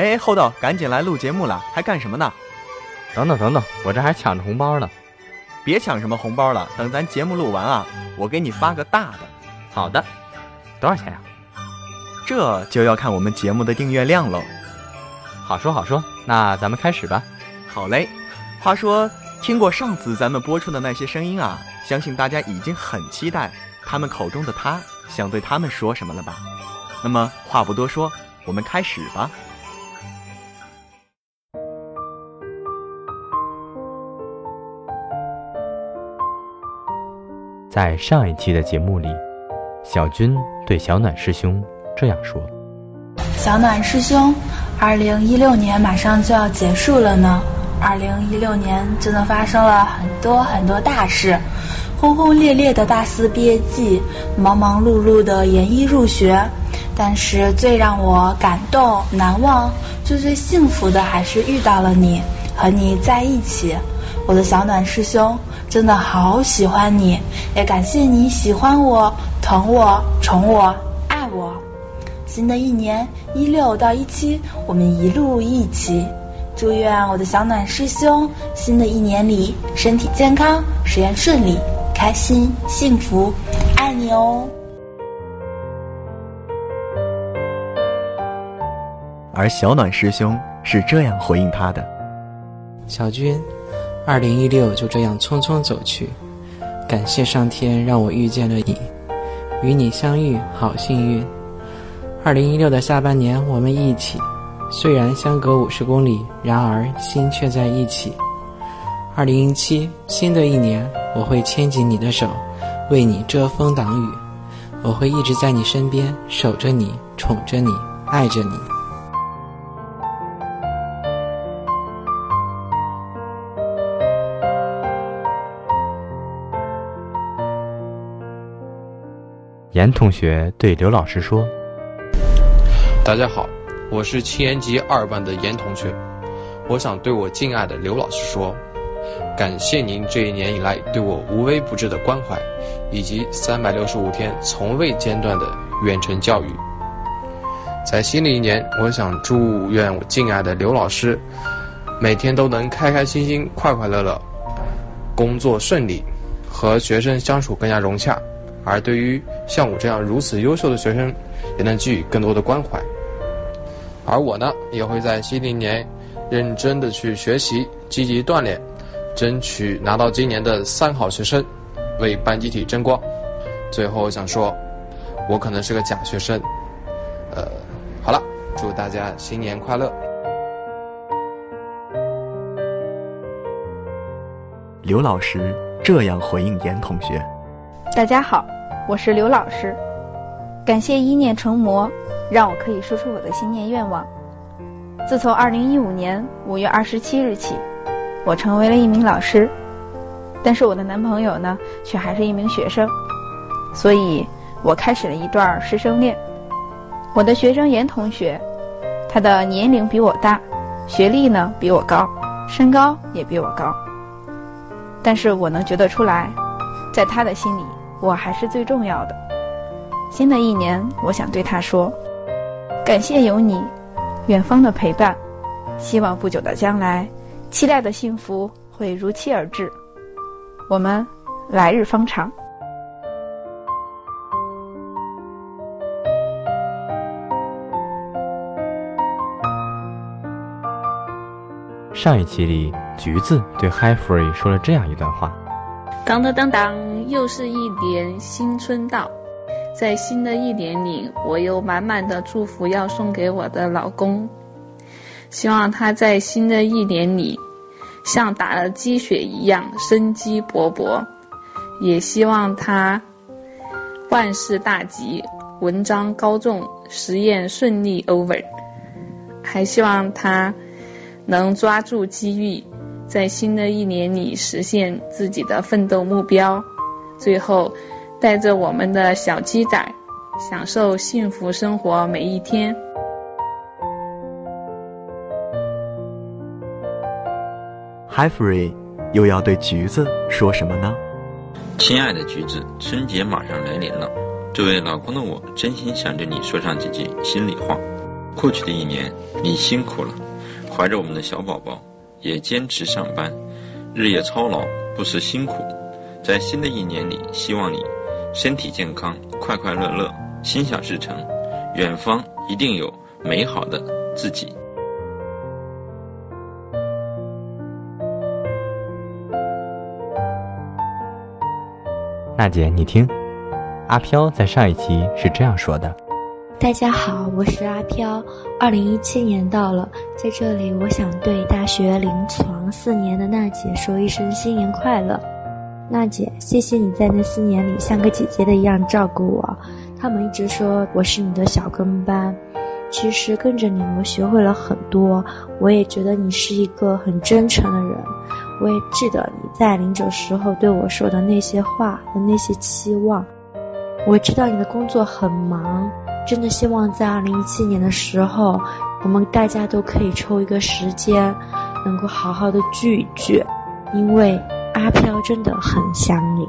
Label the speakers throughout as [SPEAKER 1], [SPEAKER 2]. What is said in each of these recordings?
[SPEAKER 1] 哎，厚道，赶紧来录节目了，还干什么呢？
[SPEAKER 2] 等等等等，我这还抢着红包呢。
[SPEAKER 1] 别抢什么红包了，等咱节目录完啊，我给你发个大的。
[SPEAKER 2] 好的，多少钱呀？
[SPEAKER 1] 这就要看我们节目的订阅量喽。
[SPEAKER 2] 好说好说，那咱们开始吧。
[SPEAKER 1] 好嘞。话说，听过上次咱们播出的那些声音啊，相信大家已经很期待他们口中的他想对他们说什么了吧？那么话不多说，我们开始吧。
[SPEAKER 2] 在上一期的节目里，小军对小暖师兄这样说：“
[SPEAKER 3] 小暖师兄，二零一六年马上就要结束了呢。二零一六年真的发生了很多很多大事，轰轰烈烈的大四毕业季，忙忙碌碌的研一入学。但是最让我感动、难忘、最最幸福的，还是遇到了你，和你在一起。我的小暖师兄，真的好喜欢你，也感谢你喜欢我、疼我、宠我、爱我。新的一年一六到一七，我们一路一起。祝愿我的小暖师兄，新的一年里身体健康，实验顺利，开心幸福，爱你哦。
[SPEAKER 1] 而小暖师兄是这样回应他的：
[SPEAKER 4] 小军，二零一六就这样匆匆走去，感谢上天让我遇见了你，与你相遇好幸运。二零一六的下半年，我们一起。虽然相隔五十公里，然而心却在一起。二零一七，新的一年，我会牵紧你的手，为你遮风挡雨。我会一直在你身边，守着你，宠着你，爱着你。
[SPEAKER 2] 严同学对刘老师说：“
[SPEAKER 5] 大家好。”我是七年级二班的严同学，我想对我敬爱的刘老师说，感谢您这一年以来对我无微不至的关怀，以及三百六十五天从未间断的远程教育。在新的一年，我想祝愿我敬爱的刘老师每天都能开开心心、快快乐乐，工作顺利，和学生相处更加融洽。而对于像我这样如此优秀的学生，也能给予更多的关怀。而我呢，也会在新的一年认真的去学习，积极锻炼，争取拿到今年的三好学生，为班集体争光。最后想说，我可能是个假学生。呃，好了，祝大家新年快乐。
[SPEAKER 1] 刘老师这样回应严同学：
[SPEAKER 6] 大家好，我是刘老师，感谢一念成魔。让我可以说出我的新年愿望。自从二零一五年五月二十七日起，我成为了一名老师，但是我的男朋友呢，却还是一名学生，所以我开始了一段师生恋。我的学生严同学，他的年龄比我大，学历呢比我高，身高也比我高，但是我能觉得出来，在他的心里，我还是最重要的。新的一年，我想对他说。感谢有你，远方的陪伴。希望不久的将来，期待的幸福会如期而至。我们来日方长。
[SPEAKER 2] 上一期里，橘子对 Hi Free 说了这样一段话：
[SPEAKER 7] 当当当当，又是一年新春到。在新的一年里，我有满满的祝福要送给我的老公，希望他在新的一年里像打了鸡血一样生机勃勃，也希望他万事大吉，文章高中，实验顺利 over，还希望他能抓住机遇，在新的一年里实现自己的奋斗目标，最后。带着我们的小鸡仔，享受幸福生活每一天。
[SPEAKER 1] Hi Free 又要对橘子说什么呢？
[SPEAKER 8] 亲爱的橘子，春节马上来临了，作为老公的我，真心想对你说上几句心里话。过去的一年，你辛苦了，怀着我们的小宝宝，也坚持上班，日夜操劳，不辞辛苦。在新的一年里，希望你身体健康，快快乐乐，心想事成。远方一定有美好的自己。
[SPEAKER 2] 娜姐，你听，阿飘在上一期是这样说的：“
[SPEAKER 9] 大家好，我是阿飘。二零一七年到了，在这里，我想对大学临床四年的娜姐说一声新年快乐。娜姐，谢谢你在那四年里像个姐姐的一样照顾我。他们一直说我是你的小跟班，其实跟着你，我学会了很多。我也觉得你是一个很真诚的人。”我也记得你在临走时候对我说的那些话和那些期望。我知道你的工作很忙，真的希望在二零一七年的时候，我们大家都可以抽一个时间，能够好好的聚一聚，因为阿飘真的很想你。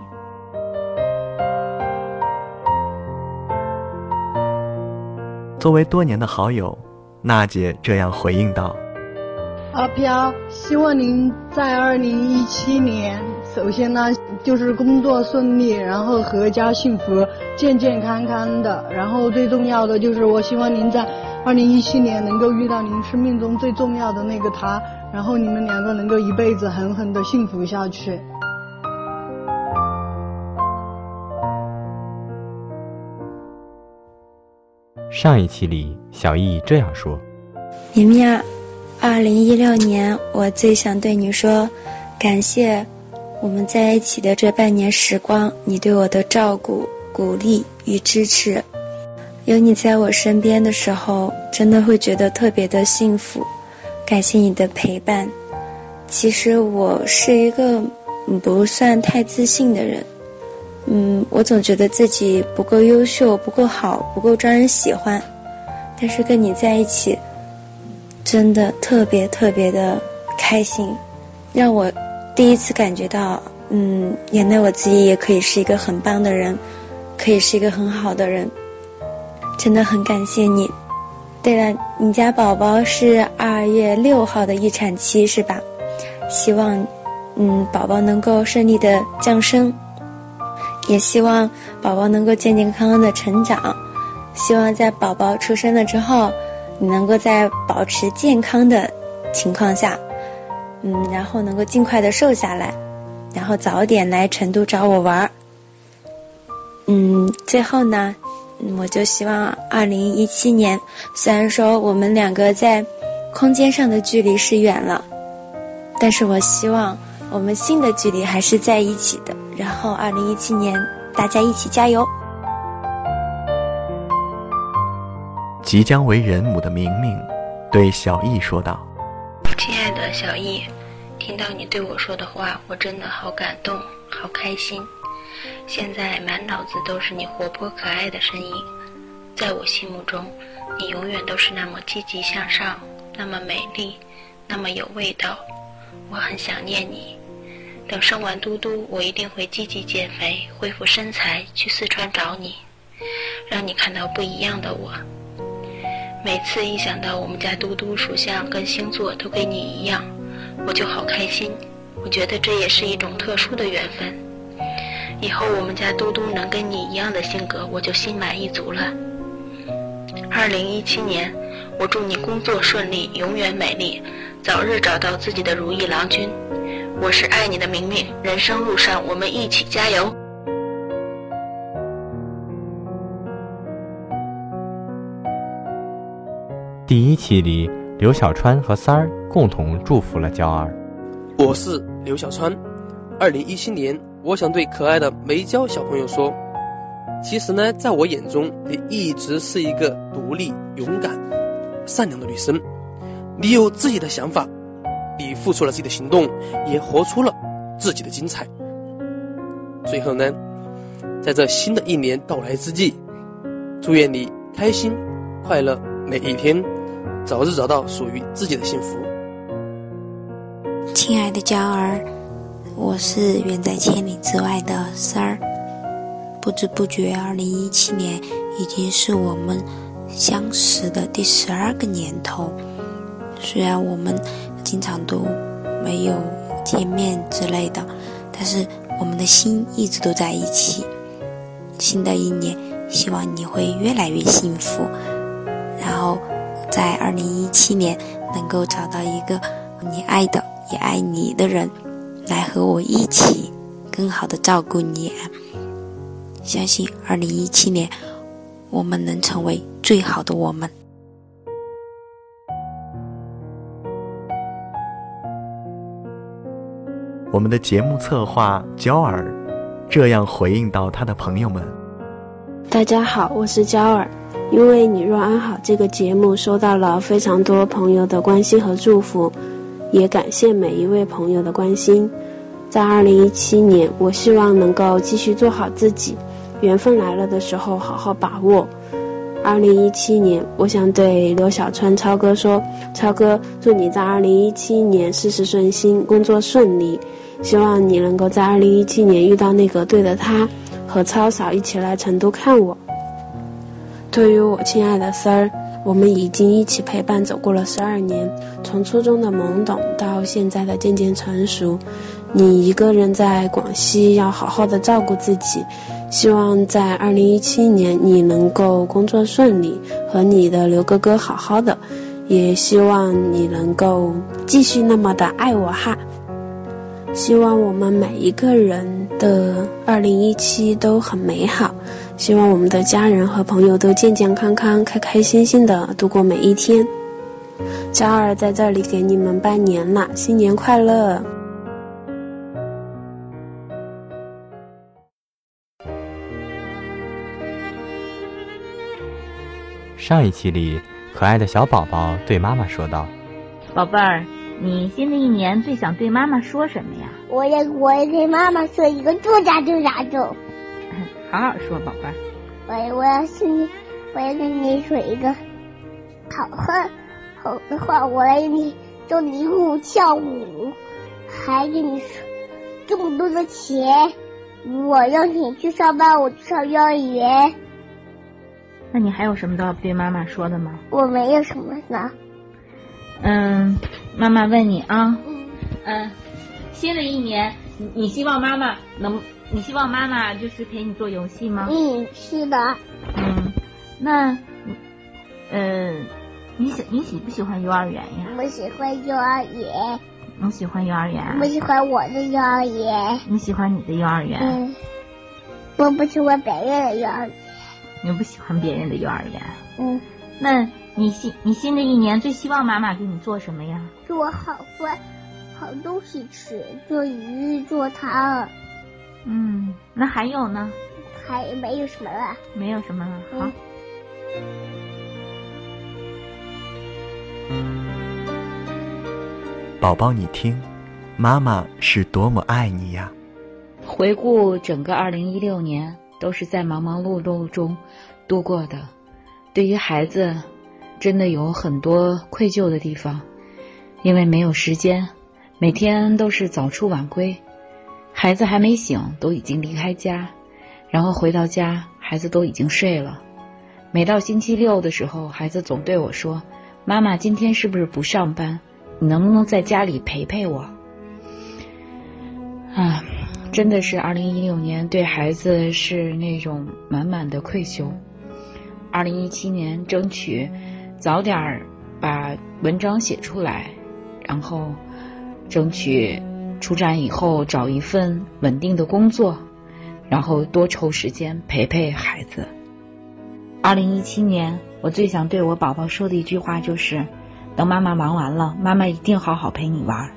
[SPEAKER 1] 作为多年的好友，娜姐这样回应道。
[SPEAKER 10] 阿飘，希望您在二零一七年，首先呢就是工作顺利，然后阖家幸福，健健康康的。然后最重要的就是，我希望您在二零一七年能够遇到您生命中最重要的那个他，然后你们两个能够一辈子狠狠的幸福下去。
[SPEAKER 2] 上一期里，小易这样说：“
[SPEAKER 9] 明明啊。”二零一六年，我最想对你说，感谢我们在一起的这半年时光，你对我的照顾、鼓励与支持。有你在我身边的时候，真的会觉得特别的幸福。感谢你的陪伴。其实我是一个不算太自信的人，嗯，我总觉得自己不够优秀、不够好、不够招人喜欢。但是跟你在一起。真的特别特别的开心，让我第一次感觉到，嗯，原来我自己也可以是一个很棒的人，可以是一个很好的人，真的很感谢你。对了，你家宝宝是二月六号的预产期是吧？希望，嗯，宝宝能够顺利的降生，也希望宝宝能够健健康康的成长，希望在宝宝出生了之后。你能够在保持健康的情况下，嗯，然后能够尽快的瘦下来，然后早点来成都找我玩儿。嗯，最后呢，我就希望二零一七年，虽然说我们两个在空间上的距离是远了，但是我希望我们心的距离还是在一起的。然后二零一七年，大家一起加油。
[SPEAKER 1] 即将为人母的明明对小易说道：“
[SPEAKER 11] 小易，听到你对我说的话，我真的好感动，好开心。现在满脑子都是你活泼可爱的身影，在我心目中，你永远都是那么积极向上，那么美丽，那么有味道。我很想念你。等生完嘟嘟，我一定会积极减肥，恢复身材，去四川找你，让你看到不一样的我。”每次一想到我们家嘟嘟属相跟星座都跟你一样，我就好开心。我觉得这也是一种特殊的缘分。以后我们家嘟嘟能跟你一样的性格，我就心满意足了。二零一七年，我祝你工作顺利，永远美丽，早日找到自己的如意郎君。我是爱你的明明，人生路上我们一起加油。
[SPEAKER 2] 第一期里，刘小川和三儿共同祝福了娇儿。
[SPEAKER 12] 我是刘小川。二零一七年，我想对可爱的梅娇小朋友说，其实呢，在我眼中，你一直是一个独立、勇敢、善良的女生。你有自己的想法，你付出了自己的行动，也活出了自己的精彩。最后呢，在这新的一年到来之际，祝愿你开心快乐每一天。早日找到属于自己的幸福。
[SPEAKER 13] 亲爱的娇儿，我是远在千里之外的三儿。不知不觉，二零一七年已经是我们相识的第十二个年头。虽然我们经常都没有见面之类的，但是我们的心一直都在一起。新的一年，希望你会越来越幸福，然后在二零一七年能够找到一个你爱的也爱你的人，来和我一起更好的照顾你。相信二零一七年，我们能成为最好的我们。
[SPEAKER 1] 我们的节目策划焦儿这样回应到他的朋友们：“
[SPEAKER 14] 大家好，我是焦儿。因为你若安好这个节目收到了非常多朋友的关心和祝福，也感谢每一位朋友的关心。在二零一七年，我希望能够继续做好自己，缘分来了的时候好好把握。二零一七年，我想对刘小川超哥说：超哥，祝你在二零一七年事事顺心，工作顺利。”希望你能够在二零一七年遇到那个对的他，和超嫂一起来成都看我。对于我亲爱的三儿，我们已经一起陪伴走过了十二年，从初中的懵懂到现在的渐渐成熟。你一个人在广西，要好好的照顾自己。希望在二零一七年你能够工作顺利，和你的刘哥哥好好的。也希望你能够继续那么的爱我哈。希望我们每一个人的二零一七都很美好，希望我们的家人和朋友都健健康康、开开心心的度过每一天。娇儿在这里给你们拜年了，新年快乐！
[SPEAKER 2] 上一期里，可爱的小宝宝对妈妈说道：“
[SPEAKER 15] 宝贝儿。”你新的一年最想对妈妈说什么呀？
[SPEAKER 16] 我要我要给妈妈说一个做啥就啥做。
[SPEAKER 15] 好好说，宝贝儿。
[SPEAKER 16] 我我要是你，我要跟你说一个好话，好的话，我来给你做礼物跳舞，还给你说这么多的钱，我要你去上班，我去上幼儿园。
[SPEAKER 15] 那你还有什么都要对妈妈说的吗？
[SPEAKER 16] 我没有什么呢。
[SPEAKER 15] 嗯。妈妈问你啊，嗯，新的一年，你你希望妈妈能，你希望妈妈就是陪你做游戏吗？
[SPEAKER 16] 嗯，是的。
[SPEAKER 15] 嗯，那，嗯，你喜你喜不喜欢幼儿园呀？
[SPEAKER 16] 我喜欢幼儿园。
[SPEAKER 15] 你喜欢幼儿园？
[SPEAKER 16] 我喜欢我的幼儿园。
[SPEAKER 15] 你喜欢你的幼儿园？
[SPEAKER 16] 嗯。我不喜欢别人的幼儿园。
[SPEAKER 15] 你不喜欢别人的幼儿园？
[SPEAKER 16] 嗯。
[SPEAKER 15] 那。你新你新的一年最希望妈妈给你做什么呀？
[SPEAKER 16] 做好饭，好东西吃，做鱼，做汤。
[SPEAKER 15] 嗯，那还有呢？
[SPEAKER 16] 还没有什么了。
[SPEAKER 15] 没有什么了。好。
[SPEAKER 1] 宝宝，你听，妈妈是多么爱你呀！
[SPEAKER 15] 回顾整个二零一六年，都是在忙忙碌碌中度过的。对于孩子。真的有很多愧疚的地方，因为没有时间，每天都是早出晚归，孩子还没醒都已经离开家，然后回到家孩子都已经睡了。每到星期六的时候，孩子总对我说：“妈妈，今天是不是不上班？你能不能在家里陪陪我？”啊，真的是二零一六年对孩子是那种满满的愧疚。二零一七年争取。早点把文章写出来，然后争取出站以后找一份稳定的工作，然后多抽时间陪陪孩子。二零一七年，我最想对我宝宝说的一句话就是：等妈妈忙完了，妈妈一定好好陪你玩。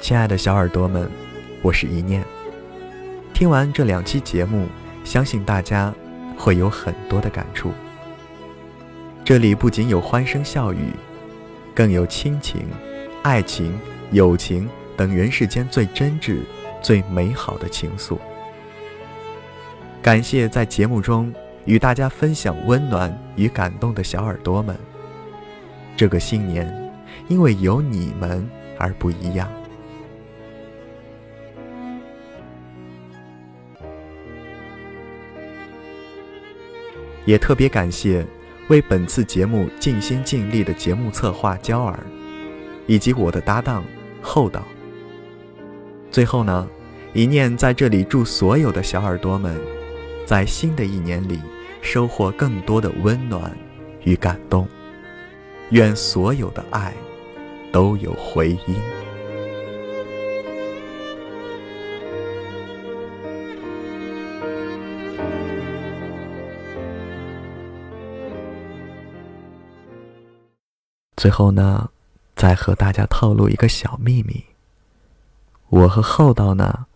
[SPEAKER 1] 亲爱的小耳朵们，我是一念。听完这两期节目，相信大家会有很多的感触。这里不仅有欢声笑语，更有亲情、爱情、友情等人世间最真挚、最美好的情愫。感谢在节目中与大家分享温暖与感动的小耳朵们，这个新年因为有你们而不一样。也特别感谢为本次节目尽心尽力的节目策划焦儿，以及我的搭档厚道。最后呢，一念在这里祝所有的小耳朵们，在新的一年里收获更多的温暖与感动。愿所有的爱都有回音。最后呢，再和大家透露一个小秘密：我和厚道呢，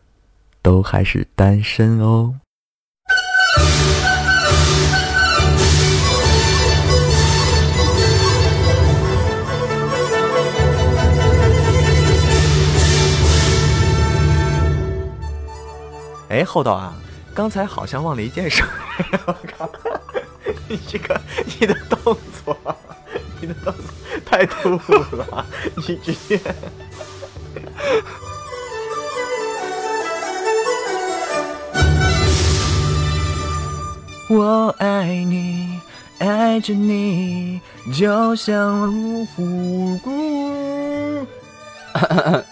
[SPEAKER 1] 都还是单身哦。哎，厚道啊，刚才好像忘了一件事。我靠，你这个你的动作，你的动作太突兀了，你直接。我爱你，爱着你，就像如虎骨。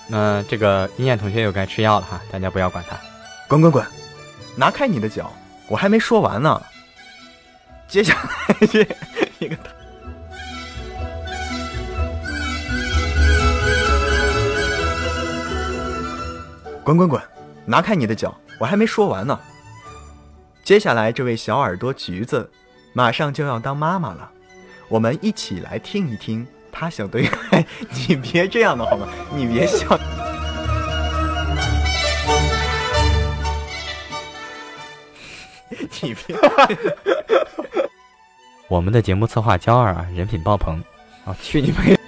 [SPEAKER 2] 那这个一念同学又该吃药了哈，大家不要管他。
[SPEAKER 1] 滚滚滚，拿开你的脚！我还没说完呢。接下来这一个，滚滚滚，拿开你的脚！我还没说完呢。接下来这位小耳朵橘子，马上就要当妈妈了，我们一起来听一听她想对……你别这样的好吗？你别笑。你别！
[SPEAKER 2] 我们的节目策划焦二啊，人品爆棚，啊，
[SPEAKER 1] 去你妹！